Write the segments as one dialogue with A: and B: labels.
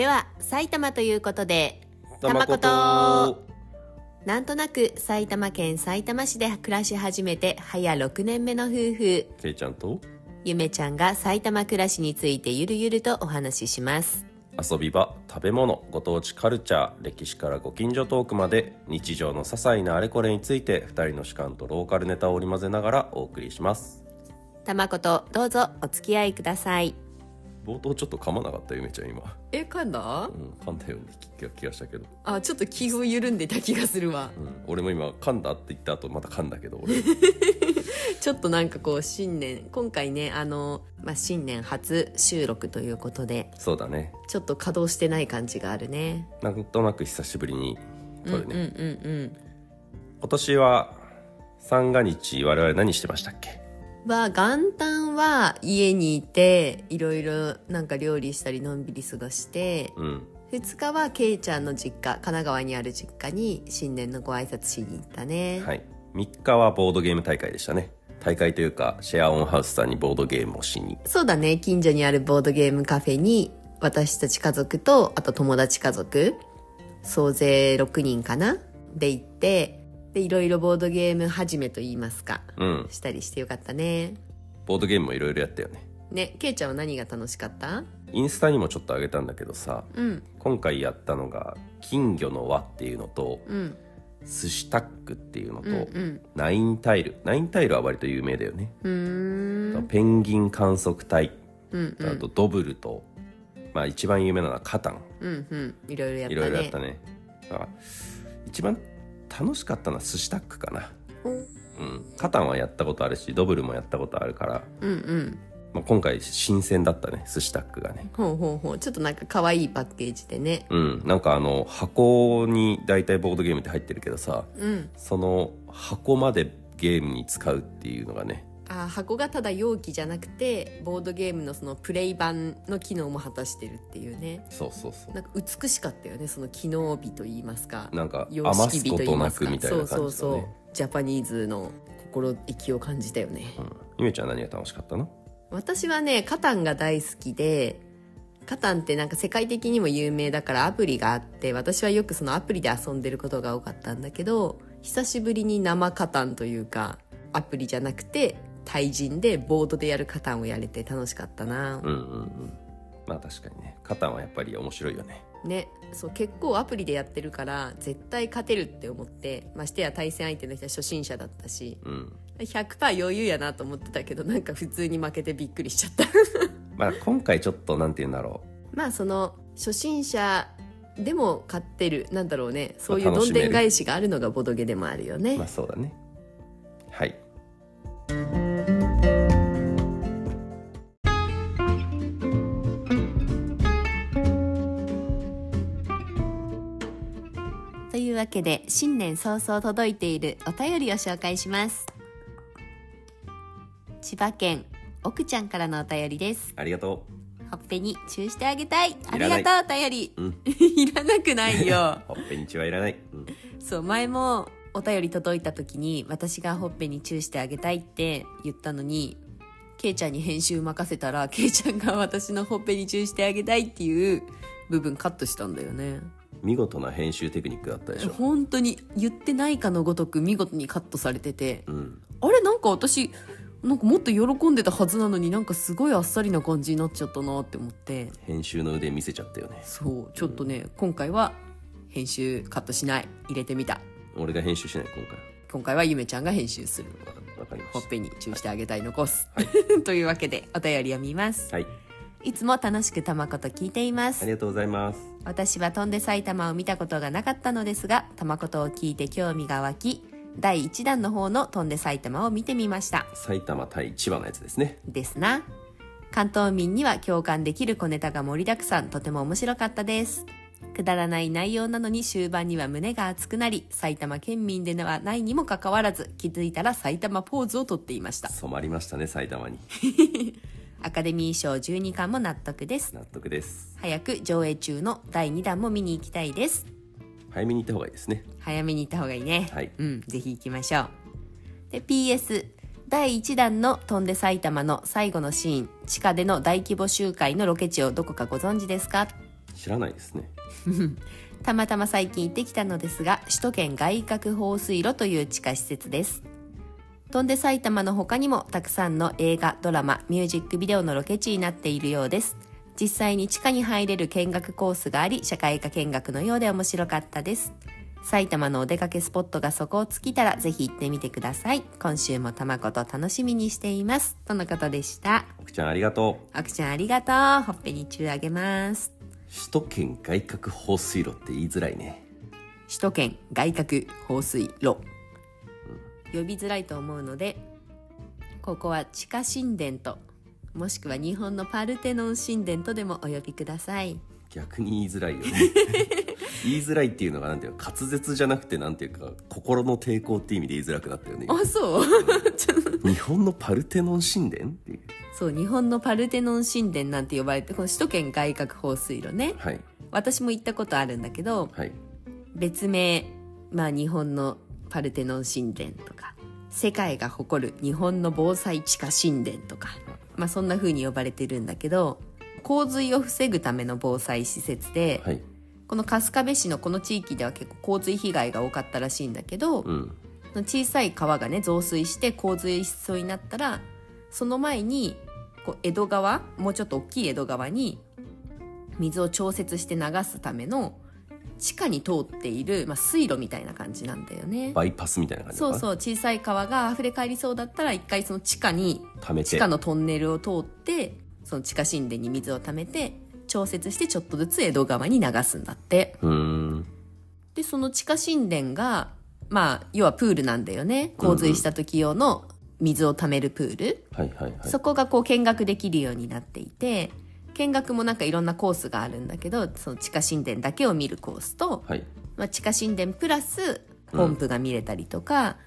A: では埼玉ということで
B: たまこと。
A: なんとなく埼玉県埼玉市で暮らし始めて早6年目の夫婦。
B: けいちゃんと？
A: ゆめちゃんが埼玉暮らしについてゆるゆるとお話しします。
B: 遊び場食べ物ご当地カルチャー歴史からご近所トークまで日常の些細なあれこれについて2人の主観とローカルネタを織り交ぜながらお送りします。
A: たまことどうぞお付き合いください
B: 冒頭ちょっと噛まなかったゆめちゃん今。
A: え噛んだ？
B: うん噛んだような気がしたけど、
A: あちょっと気を緩んでた気がするわ。
B: うん、俺も今噛んだって言った後また噛んだけど俺。
A: ちょっとなんかこう新年今回ねあの、まあ、新年初収録ということで
B: そうだね。
A: ちょっと稼働してない感じがあるね。
B: なんとなく久しぶりに撮るね、
A: うんうんうん。
B: 今年は三が日我々何してましたっけ？
A: は元旦は家にいていろいろなんか料理したりのんびり過ごして
B: うん。
A: 2日はケイちゃんの実家神奈川にある実家に新年のご挨拶しに行ったね、
B: はい。3日はボードゲーム大会でしたね。大会というかシェアオンハウスさんにボードゲームをしに。
A: そうだね。近所にあるボードゲームカフェに私たち家族とあと友達家族総勢6人かな？で行ってでいろいろボードゲーム始めと言いますか。
B: うん。
A: したりしてよかったね。
B: ボードゲームもいろいろやったよね。
A: ねケイちゃんは何が楽しかった？
B: インスタにもちょっと上げたんだけどさ
A: うん。
B: 今回やったのが金魚の輪っていうのと
A: うん。
B: 寿司タックっていうのと、
A: うんうん。
B: ナインタイル。ナインタイルは割と有名だよね、
A: うーん。
B: ペンギン観測隊。
A: うんうん。
B: あとドブルと、まあ一番有名なのはカタン。
A: うんうん。いろいろやったね。
B: いろいろやったね。あ一番楽しかったのは寿司タックかな。
A: うん。
B: うん。カタンはやったことあるしドブルもやったことあるから、
A: うんうん。
B: まあ、今回新鮮だったね寿司タックがね。
A: ほうほうほう。ちょっとなんか可愛いパッケージでね。
B: うん。なんかあの箱に大体ボードゲームって入ってるけどさ
A: うん。
B: その箱までゲームに使うっていうのがね
A: あ箱がただ容器じゃなくてボードゲームのそのプレイ版の機能も果たしてるっていうね。
B: そうそうそう。
A: なんか美しかったよねその機能美と言いますか。
B: なんか
A: 様
B: 余す
A: 式美
B: ことな
A: 言いますか。
B: くみたいな感じ
A: そうそうそう。ジャパニーズの心意気を感じたよね、
B: うん。ゆめちゃんは何が楽しかったの？
A: 私はねカタンが大好きでカタンってなんか世界的にも有名だからアプリがあって私はよくそのアプリで遊んでることが多かったんだけど久しぶりに生カタンというかアプリじゃなくて対人でボードでやるカタンをやれて楽しかったな、
B: うんうんうん。まあ確かにね。カタンはやっぱり面白いよね。
A: ね。そう結構アプリでやってるから絶対勝てるって思ってましてや対戦相手の人は初心者だったし
B: うん。
A: 100%余裕やなと思ってたけどなんか普通に負けてびっくりしちゃった。
B: まあ今回ちょっとなんて言うんだろ
A: まあその初心者でも勝ってるなんだろうね。そういうどんでん返しがあるのがボドゲでもあるよね、
B: うまあそうだね
A: わけで新年早々届いているお便りを紹介します。千葉県奥ちゃんからのお便りです。
B: ありがと
A: ほっぺにチューしてあげたい。ありがとうお便り。
B: ううん。
A: いらなくないよ。
B: ほっぺにちはいらない、うん、
A: そう前もお便り届いた時に私がほっぺにチューしてあげたいって言ったのにケイちゃんに編集任せたらケイちゃんが私のほっぺにチューしてあげたいっていう部分カットしたんだよね
B: 見事な編集テクニックだったでしょ。
A: 本当に言ってないかのごとく見事にカットされてて。
B: うん。
A: あれなんか私なんかもっと喜んでたはずなのになんかすごいあっさりな感じになっちゃったなって思って。
B: 編集の腕見せちゃったよね。
A: そう。ちょっとね今回は編集カットしない。入れてみた。
B: 俺が編集しない今回。
A: 今回はゆめちゃんが編集する。
B: わわかりまし
A: ほっぺにチューしてあげたい残す、というわけでお便りを見ます。
B: たはい
A: いつも楽しくたまこと聞いています。
B: ありがとうございます。
A: 私は飛んで埼玉を見たことがなかったのですがたまことを聞いて興味が湧き第1弾の方の飛んで埼玉を見てみました。
B: 埼玉対千葉のやつですね。
A: ですな。関東民には共感できる小ネタが盛りだくさんとても面白かったです。くだらない内容なのに終盤には胸が熱くなり埼玉県民ではないにもかかわらず気づいたら埼玉ポーズをとっていました。
B: 染まりましたね埼玉に
A: アカデミー賞12巻も納得です。
B: 納得です。
A: 早く上映中の第2弾も見に行きたいです。
B: 早めに行った方がいいですね。
A: 早めに行った方がいいね。
B: はい。
A: うんぜひ行きましょう。で PS 第1弾の「飛んで埼玉」の最後のシーン。地下での大規模集会のロケ地をどこかご存知ですか？
B: 知らないですね。
A: たまたま最近行ってきたのですが首都圏外郭放水路という地下施設です飛んで埼玉の他にもたくさんの映画ドラマミュージックビデオのロケ地になっているようです。実際に地下に入れる見学コースがあり社会科見学のようで面白かったです。埼玉のお出かけスポットがそこを尽きたらぜひ行ってみてください。今週もたまこと楽しみにしています。とのことでした。
B: 奥ちゃんありがとう。
A: 奥ちゃんありがとう。ほっぺにチューあげます。
B: 首都圏外郭放水路って言いづらいね。
A: 首都圏外郭放水路呼びづらいと思うのでここは地下神殿ともしくは日本のパルテノン神殿とでもお呼びください。
B: 逆に言いづらいよね。言いづらいっていうのがなんていうか滑舌じゃなくてなんていうか心の抵抗っていう意味で言いづらくなったよね。
A: あそう。
B: 日本のパルテノン神殿？っていう
A: そう日本のパルテノン神殿なんて呼ばれてこの首都圏外郭放水路ね。
B: はい。
A: 私も行ったことあるんだけど
B: はい。
A: 別名まあ日本のパルテノン神殿とか世界が誇る日本の防災地下神殿とかまあそんな風に呼ばれてるんだけど洪水を防ぐための防災施設で、
B: はい。
A: この春日部市のこの地域では結構洪水被害が多かったらしいんだけど、
B: うん。
A: 小さい川がね増水して洪水しそうになったらその前にこう江戸川もうちょっと大きい江戸川に水を調節して流すための地下に通っている、まあ、水路みたいな感じなんだよね。
B: バイパスみたいな感じ
A: そう
B: う
A: そう小さい川が溢れ返りそうだったら一回その地下に
B: 溜めて。
A: 地下のトンネルを通ってその地下神殿に水を溜めて調節してちょっとずつ江戸川に流すんだって。
B: うーん。
A: でその地下神殿がまあ要はプールなんだよね。洪水した時用の水を溜めるプール、
B: はいはいはい。
A: そこがこう見学できるようになっていて見学もなんかいろんなコースがあるんだけどその地下神殿だけを見るコースと、
B: はい。
A: まあ、地下神殿プラスポンプが見れたりとか、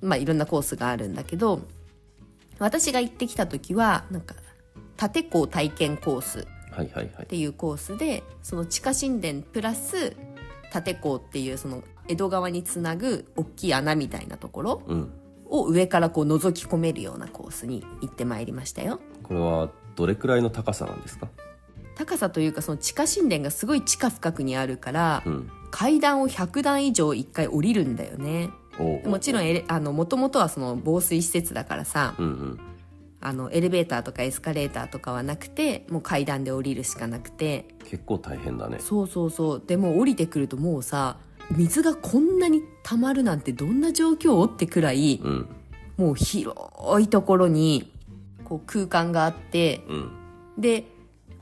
A: まあいろんなコースがあるんだけど私が行ってきた時はなんか縦港体験コース
B: はいはいはい。
A: っていうコースでその地下神殿プラス縦港っていうその江戸川につなぐ大きい穴みたいなところ
B: うん。
A: を上からこう覗き込めるようなコースに行ってまいりましたよ。
B: これはどれくらいの高さなんですか？
A: 高さというかその地下神殿がすごい地下深くにあるから、
B: うん。
A: 階段を100段以上1回降りるんだよね。もちろんあの元々はその防水施設だからさ
B: うんうん。
A: あのエレベーターとかエスカレーターとかはなくてもう階段で降りるしかなくて。
B: 結構大変だね。
A: そうそうそう。でも降りてくるともうさ水がこんなに溜まるなんてどんな状況？ってくらい
B: うん。
A: もう広いところにこう空間があって
B: うん。
A: で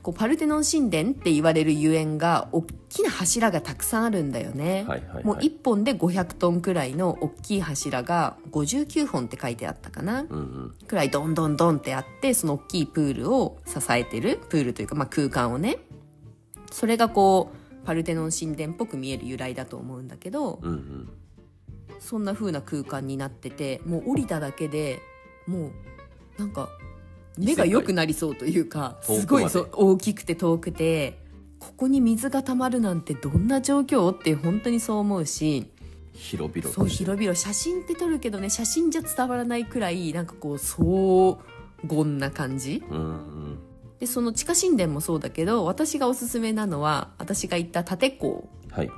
A: こうパルテノン神殿って言われるゆえんが大きな柱がたくさんあるんだよね、
B: はいはいはい。
A: もう1本で500トンくらいの大きい柱が59本って書いてあったかな、
B: うんうん。
A: くらいどんどんどんってあってその大きいプールを支えてるプールというか、まあ、空間をね。それがこうパルテノン神殿っぽく見える由来だと思うんだけど
B: うんうん。
A: そんな風な空間になっててもう降りただけでもうなんか目が良くなりそうというか
B: す
A: ごいそう大きくて遠くてここに水が溜まるなんてどんな状況？って本当にそう思うし
B: 広々
A: そう広々。写真って撮るけどね写真じゃ伝わらないくらいなんかこう荘厳な感じ。
B: うんうん。
A: でその地下神殿もそうだけど私がおすすめなのは私が行った縦港
B: はい。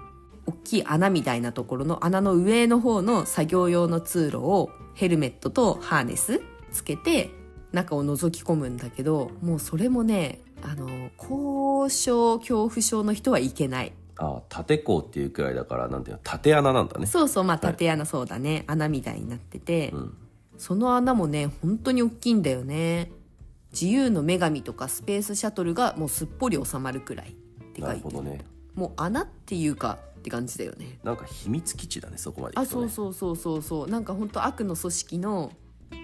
A: 大きい穴みたいなところの穴の上の方の作業用の通路をヘルメットとハーネスつけて中を覗き込むんだけどもうそれもねあの高所恐怖症の人はいけない。
B: あ縦港っていうくらいだからなんていうの縦穴なんだね。
A: そうそうまあ縦穴そうだね、穴みたいになってて、
B: うん。
A: その穴もね本当に大きいんだよね。自由の女神とかスペースシャトルがもうすっぽり収まるくらいって書
B: ない
A: て
B: る。ほどね。
A: もう穴っていうかって感じだよね。
B: なんか秘密基地だねそこまで行
A: あそうそうそうそうそう。なんか本当悪の組織の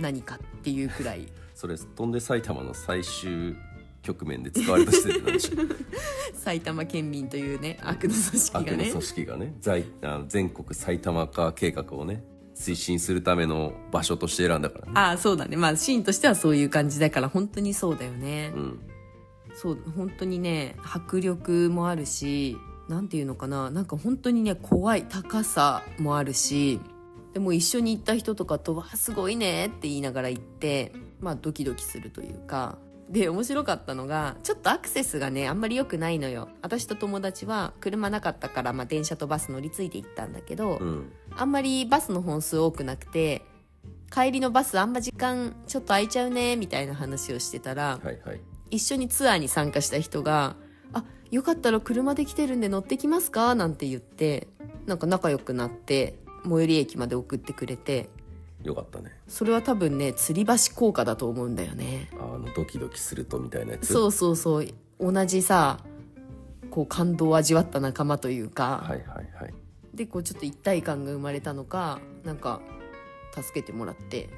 A: 何かっていうくらい
B: それ飛んで埼玉の最終局面で使われた施設なんでしょ
A: 埼玉県民というね悪の組織がね。
B: 悪の組織がね。在あの全国埼玉化計画をね推進するための場所として選んだからね。
A: ああそうだね。まあシーンとしてはそういう感じだから本当にそうだよね、
B: うん。
A: そう本当にね迫力もあるしなんていうのかな。なんか本当にね怖い高さもあるしでも一緒に行った人とかと「わあすごいね」って言いながら行ってまあドキドキするというか。で面白かったのがちょっとアクセスがねあんまり良くないのよ。私と友達は車なかったから、まあ、電車とバス乗り継いで行ったんだけど、
B: うん。
A: あんまりバスの本数多くなくて帰りのバスあんま時間ちょっと空いちゃうねみたいな話をしてたら
B: はいはい。
A: 一緒にツアーに参加した人が「あよかったら車で来てるんで乗ってきますか?」なんて言ってなんか仲良くなって最寄り駅まで送ってくれて
B: よかったね。
A: それは多分ね吊り橋効果だと思うんだよね。
B: あのドキドキするとみたいなやつ？
A: そうそうそう。同じさこう感動を味わった仲間というか、
B: はいはいはい。
A: でこうちょっと一体感が生まれたのかなんか助けてもらって。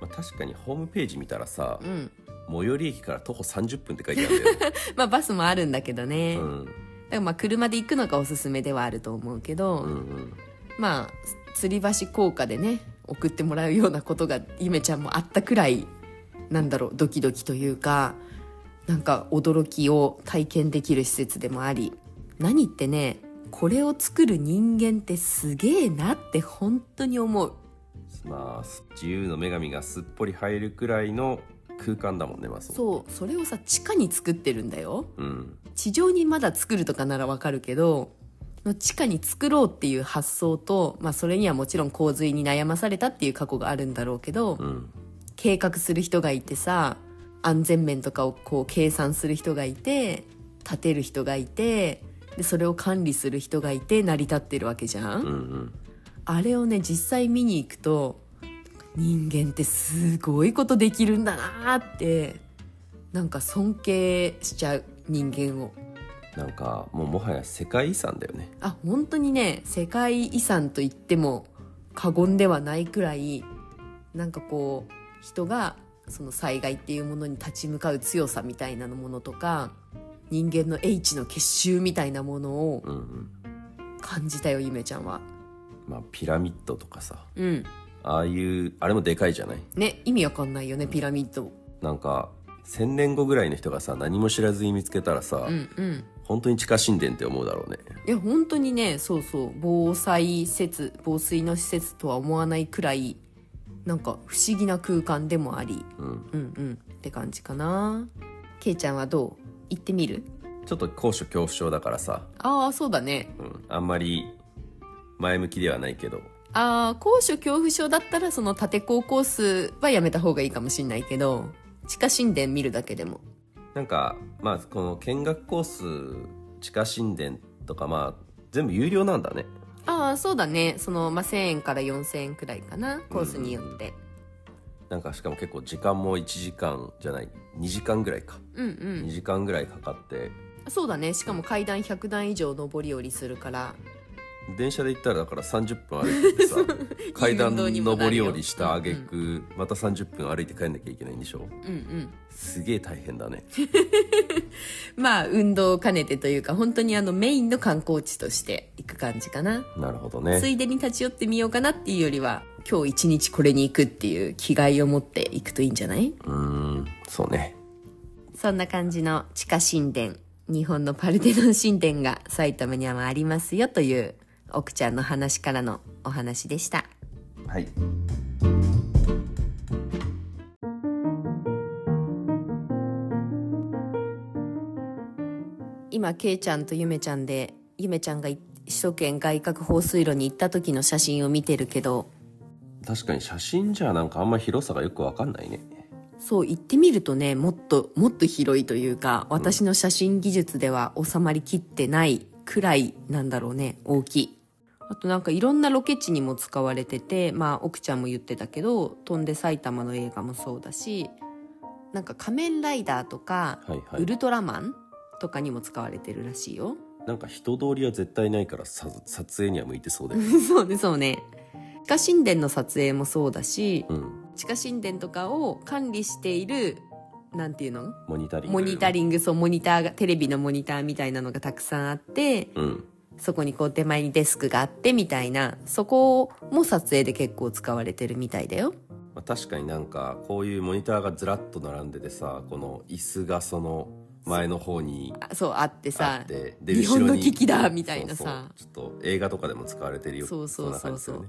B: まあ、確かにホームページ見たらさ
A: うん。
B: 最寄り駅から徒歩30分って書いてあるんだよ、
A: まあバスもあるんだけどね、だか
B: うん、
A: らまあ車で行くのがおすすめではあると思うけど、
B: うんうん
A: まあ吊り橋効果でね送ってもらうようなことがゆめちゃんもあったくらいなんだろうドキドキというかなんか驚きを体験できる施設でもあり何ってねこれを作る人間ってすげえなって本当に思う。
B: まあ自由の女神がすっぽり入るくらいの空間だもんねまあそう。
A: そうそれをさ地下に作ってるんだよ。
B: うん。
A: 地上にまだ作るとかならわかるけどの地下に作ろうっていう発想と、まあ、それにはもちろん洪水に悩まされたっていう過去があるんだろうけど、
B: うん。
A: 計画する人がいてさ安全面とかをこう計算する人がいて立てる人がいてでそれを管理する人がいて成り立ってるわけじゃん、
B: うんうん。
A: あれをね実際見に行くと人間ってすごいことできるんだなってなんか尊敬しちゃう人間を
B: なんかもうもはや世界遺産だよね。
A: あ本当にね世界遺産と言っても過言ではないくらいなんかこう人がその災害っていうものに立ち向かう強さみたいなものとか人間の英知の結集みたいなものを
B: うんうん。
A: 感じたよゆめちゃんは。
B: まあピラミッドとかさ。
A: うん。
B: ああいうあれもでかいじゃない？
A: ね意味わかんないよねピラミッド。
B: なんか1000年後ぐらいの人がさ何も知らずに見つけたらさ、
A: うんうん
B: 本当に地下神殿って思うだろうね。
A: いや本当にねそうそう防災施設防水の施設とは思わないくらいなんか不思議な空間でもあり
B: うん。
A: うんうんって感じかな。けいちゃんはどう？行ってみる？
B: ちょっと高所恐怖症だからさ、
A: ああそうだね。
B: うん、あんまり前向きではないけど。
A: ああ高所恐怖症だったらその縦高コースはやめた方がいいかもしんないけど地下神殿見るだけでも
B: なんかまあこの見学コース地下神殿とかまあ全部有料なんだね。
A: ああそうだね。その、まあ、1000円から4000円くらいかなコースによって。
B: なんかしかも結構時間も1時間じゃない。2時間ぐらいか、
A: うんう
B: 2
A: ん
B: 時間ぐらいかかって。
A: そうだね。しかも階段100段以上上り下りするから
B: 電車で行ったらだから30分歩いてさ 階段上り下りした挙句、また30分歩いて帰んなきゃいけないんでしょ？
A: うんうん。
B: すげえ大変だね。
A: まあ運動を兼ねてというか本当にあのメインの観光地として行く感じかな。
B: なるほど
A: つ
B: ね
A: いでに立ち寄ってみようかなっていうよりは今日一日これに行くっていう気概を持って行くといいんじゃない？う
B: ーんそうね。
A: そんな感じの地下神殿。日本のパルテノン神殿が埼玉にはありますよという奥ちゃんの話からのお話でした。
B: はい。
A: 今ケイちゃんとゆめちゃんでゆめちゃんがい首都圏外郭放水路に行った時の写真を見てるけど。
B: 確かに写真じゃなんかあんま広さがよくわかんないね。
A: そう行ってみるとねもっともっと広いというか私の写真技術では収まりきってないくらいなんだろうね大きいあとなんかいろんなロケ地にも使われててまあ奥ちゃんも言ってたけど「飛んで埼玉」の映画もそうだしなんか仮面ライダーとか、
B: はいはい。
A: ウルトラマンとかにも使われてるらしいよ。
B: なんか人通りは絶対ないからさ撮影には向いてそうだよね。
A: そうねそうね。地下神殿の撮影もそうだし、
B: うん。
A: 地下神殿とかを管理しているなんていうの？
B: モニタリング。
A: モニタリングそうモニターがテレビのモニターみたいなのがたくさんあって
B: うん
A: そこにこう手前にデスクがあってみたいなそこも撮影で結構使われてるみたいだよ。
B: まあ、確かになんかこういうモニターがずらっと並んでてさこの椅子がその前の方に
A: あそうあって
B: あ
A: さ
B: で
A: 日本の危機だみたいなさ。
B: ちょっと映画とかでも使われてるよ
A: そうそうそうそう。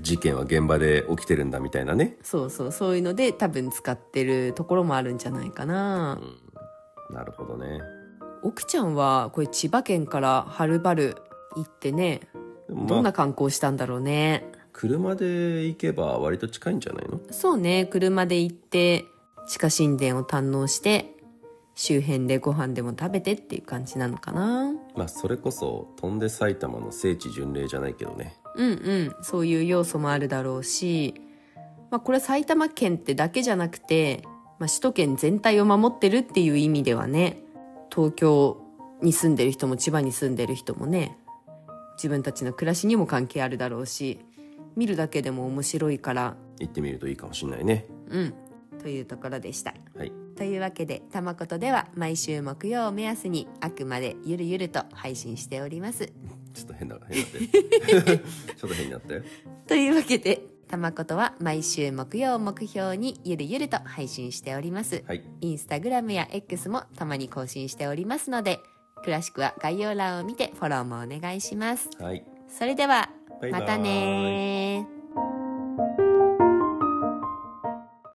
B: 事件は現場で起きてるんだみたいなね。
A: そうそうそういうので多分使ってるところもあるんじゃないかな、
B: なるほどね。
A: 奥ちゃんはこれ千葉県からはるばる行ってね
B: でも
A: どんな
B: まあ
A: 観光したんだろうね、
B: 車で行けば割と近いんじゃないの？
A: そうね車で行って地下神殿を堪能して周辺でご飯でも食べてっていう感じなのかな。
B: まあそれこそ飛んで埼玉の聖地巡礼じゃないけどね。
A: うんうんそういう要素もあるだろうし、まあ、これ埼玉県ってだけじゃなくて、まあ、首都圏全体を守ってるっていう意味ではね東京に住んでる人も千葉に住んでる人もね自分たちの暮らしにも関係あるだろうし見るだけでも面白いから。
B: 行ってみるといいかもしれないね。
A: うん。というところでした。
B: はい。
A: というわけで「たまこと」では毎週木曜を目安にあくまでゆるゆると配信しております。
B: ちょっと変な変なって。ちょっと変になったよ
A: というわけで「たまこと」は毎週木曜を目標にゆるゆると配信しております。
B: はい。
A: インスタグラムや X もたまに更新しておりますので詳しくは概要欄を見てフォローもお願いします。
B: はい。
A: それでは
B: バイバイ。
A: またねー